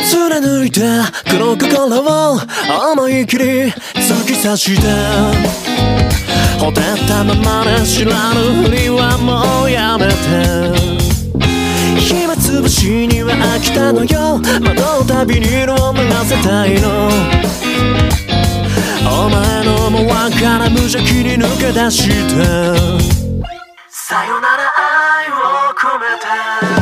貫いたこの心を思い切り突き刺したほてったままで知らぬふりはもうやめて。暇つぶしには飽きたのよ。窓の旅に色を流せたいの。お前のもわから無邪気に抜け出して。さよなら愛を込めて。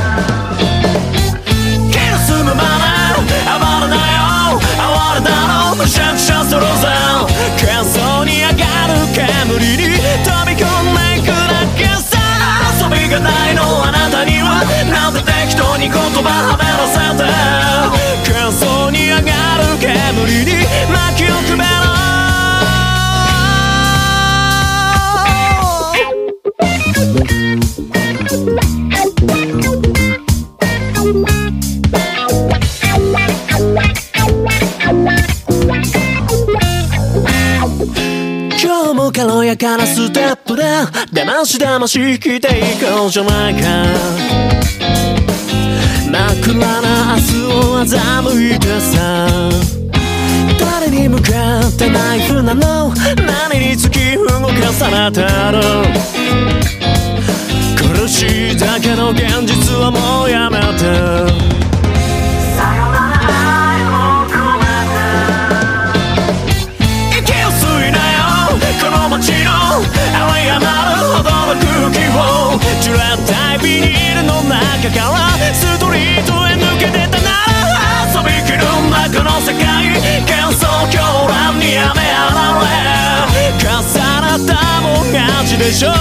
やかなステップでだ。ましだまし生きていこうじゃないか。真っ暗な明日を欺いてさ。誰に向かってナイフなの？何に突き動かされてる苦しいだけの現実はもうやめて。をジュレッタイビニールの中からストリートへ抜けてたなら遊びきるんだこの世界幻想狂乱に雨あられ重なったもん勝ちでしょ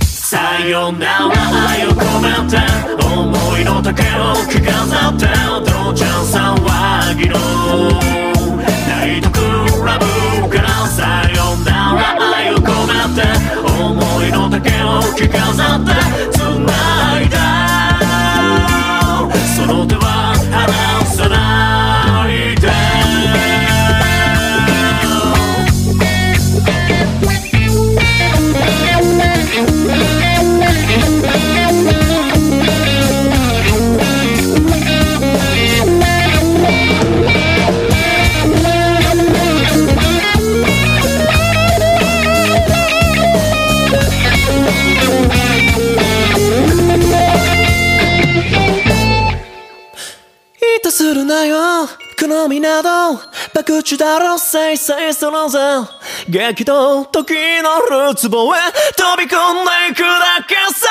さよなら愛を込めて思いの丈を着飾ってどうちゃん騒ぎのナイトクラブからさ着飾って繋いだその手は離さないするなよ。好みなどバクチだろせいせいそのぜ。激動時のるつぼへ飛び込んでいくだけさ。